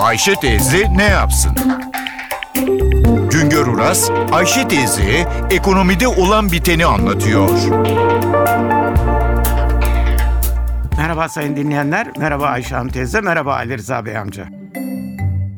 Ayşe teyze ne yapsın? Güngör Uras, Ayşe teyze ekonomide olan biteni anlatıyor. Merhaba sayın dinleyenler, merhaba Ayşe Hanım teyze, merhaba Ali Rıza Bey amca.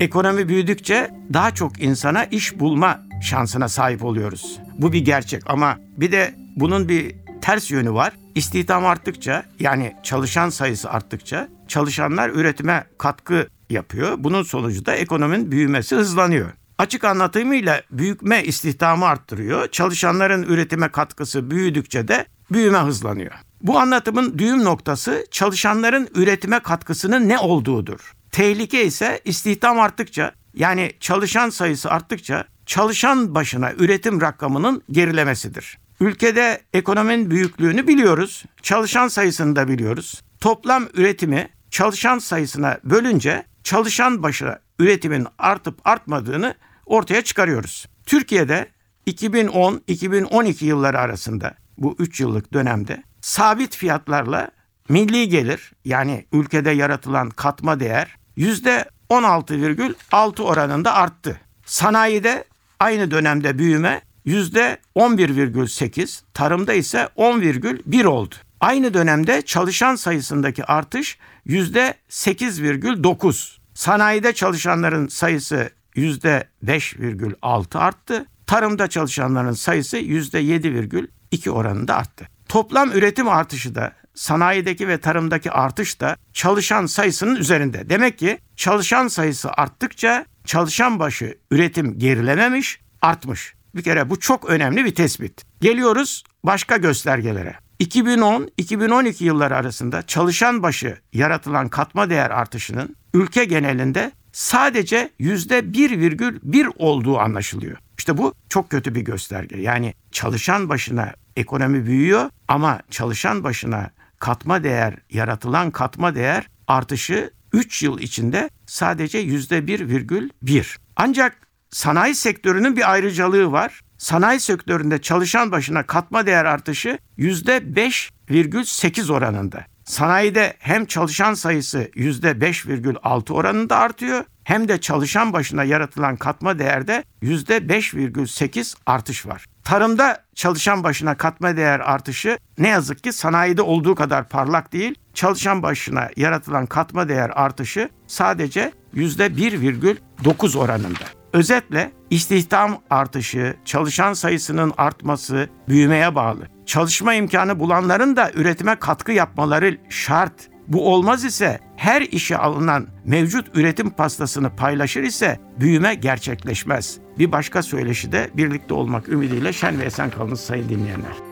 Ekonomi büyüdükçe daha çok insana iş bulma şansına sahip oluyoruz. Bu bir gerçek ama bir de bunun bir ters yönü var. İstihdam arttıkça yani çalışan sayısı arttıkça çalışanlar üretime katkı yapıyor. Bunun sonucu da ekonominin büyümesi hızlanıyor. Açık anlatımıyla büyükme istihdamı arttırıyor. Çalışanların üretime katkısı büyüdükçe de büyüme hızlanıyor. Bu anlatımın düğüm noktası çalışanların üretime katkısının ne olduğudur. Tehlike ise istihdam arttıkça yani çalışan sayısı arttıkça çalışan başına üretim rakamının gerilemesidir. Ülkede ekonominin büyüklüğünü biliyoruz. Çalışan sayısını da biliyoruz. Toplam üretimi çalışan sayısına bölünce çalışan başına üretimin artıp artmadığını ortaya çıkarıyoruz. Türkiye'de 2010-2012 yılları arasında bu 3 yıllık dönemde sabit fiyatlarla milli gelir yani ülkede yaratılan katma değer %16,6 oranında arttı. Sanayide aynı dönemde büyüme %11,8, tarımda ise 10,1 oldu. Aynı dönemde çalışan sayısındaki artış %8,9. Sanayide çalışanların sayısı %5,6 arttı. Tarımda çalışanların sayısı %7,2 oranında arttı. Toplam üretim artışı da sanayideki ve tarımdaki artış da çalışan sayısının üzerinde. Demek ki çalışan sayısı arttıkça çalışan başı üretim gerilememiş, artmış. Bir kere bu çok önemli bir tespit. Geliyoruz başka göstergelere. 2010-2012 yılları arasında çalışan başı yaratılan katma değer artışının ülke genelinde sadece %1,1 olduğu anlaşılıyor. İşte bu çok kötü bir gösterge. Yani çalışan başına ekonomi büyüyor ama çalışan başına katma değer, yaratılan katma değer artışı 3 yıl içinde sadece %1,1. Ancak sanayi sektörünün bir ayrıcalığı var. Sanayi sektöründe çalışan başına katma değer artışı %5,8 oranında. Sanayide hem çalışan sayısı %5,6 oranında artıyor hem de çalışan başına yaratılan katma değerde %5,8 artış var. Tarımda çalışan başına katma değer artışı ne yazık ki sanayide olduğu kadar parlak değil. Çalışan başına yaratılan katma değer artışı sadece %1,9 oranında. Özetle istihdam artışı, çalışan sayısının artması büyümeye bağlı. Çalışma imkanı bulanların da üretime katkı yapmaları şart. Bu olmaz ise her işe alınan mevcut üretim pastasını paylaşır ise büyüme gerçekleşmez. Bir başka söyleşi de birlikte olmak ümidiyle şen ve esen kalınız sayın dinleyenler.